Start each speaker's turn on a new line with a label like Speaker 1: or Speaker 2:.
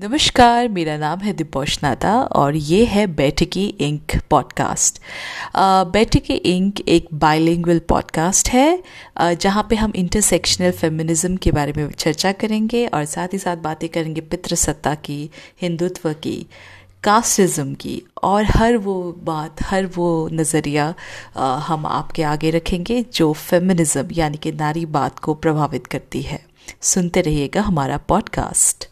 Speaker 1: नमस्कार, मेरा नाम है दिपोश नाता और ये है Baithaki Inc podcast. Baithaki Inc एक बाइलिंगुअल पॉडकास्ट है जहाँ पे हम इंटरसेक्शनल फेमिनिज्म के बारे में चर्चा करेंगे और साथ ही साथ बातें करेंगे पितृसत्ता की, हिंदुत्व की कास्टिज़म की और हर वो बात, हर वो नज़रिया हम आपके आगे रखेंगे जो फेमिनिज्म यानी कि नारी बात को प्रभावित करती है। सुनते रहिएगा हमारा पॉडकास्ट।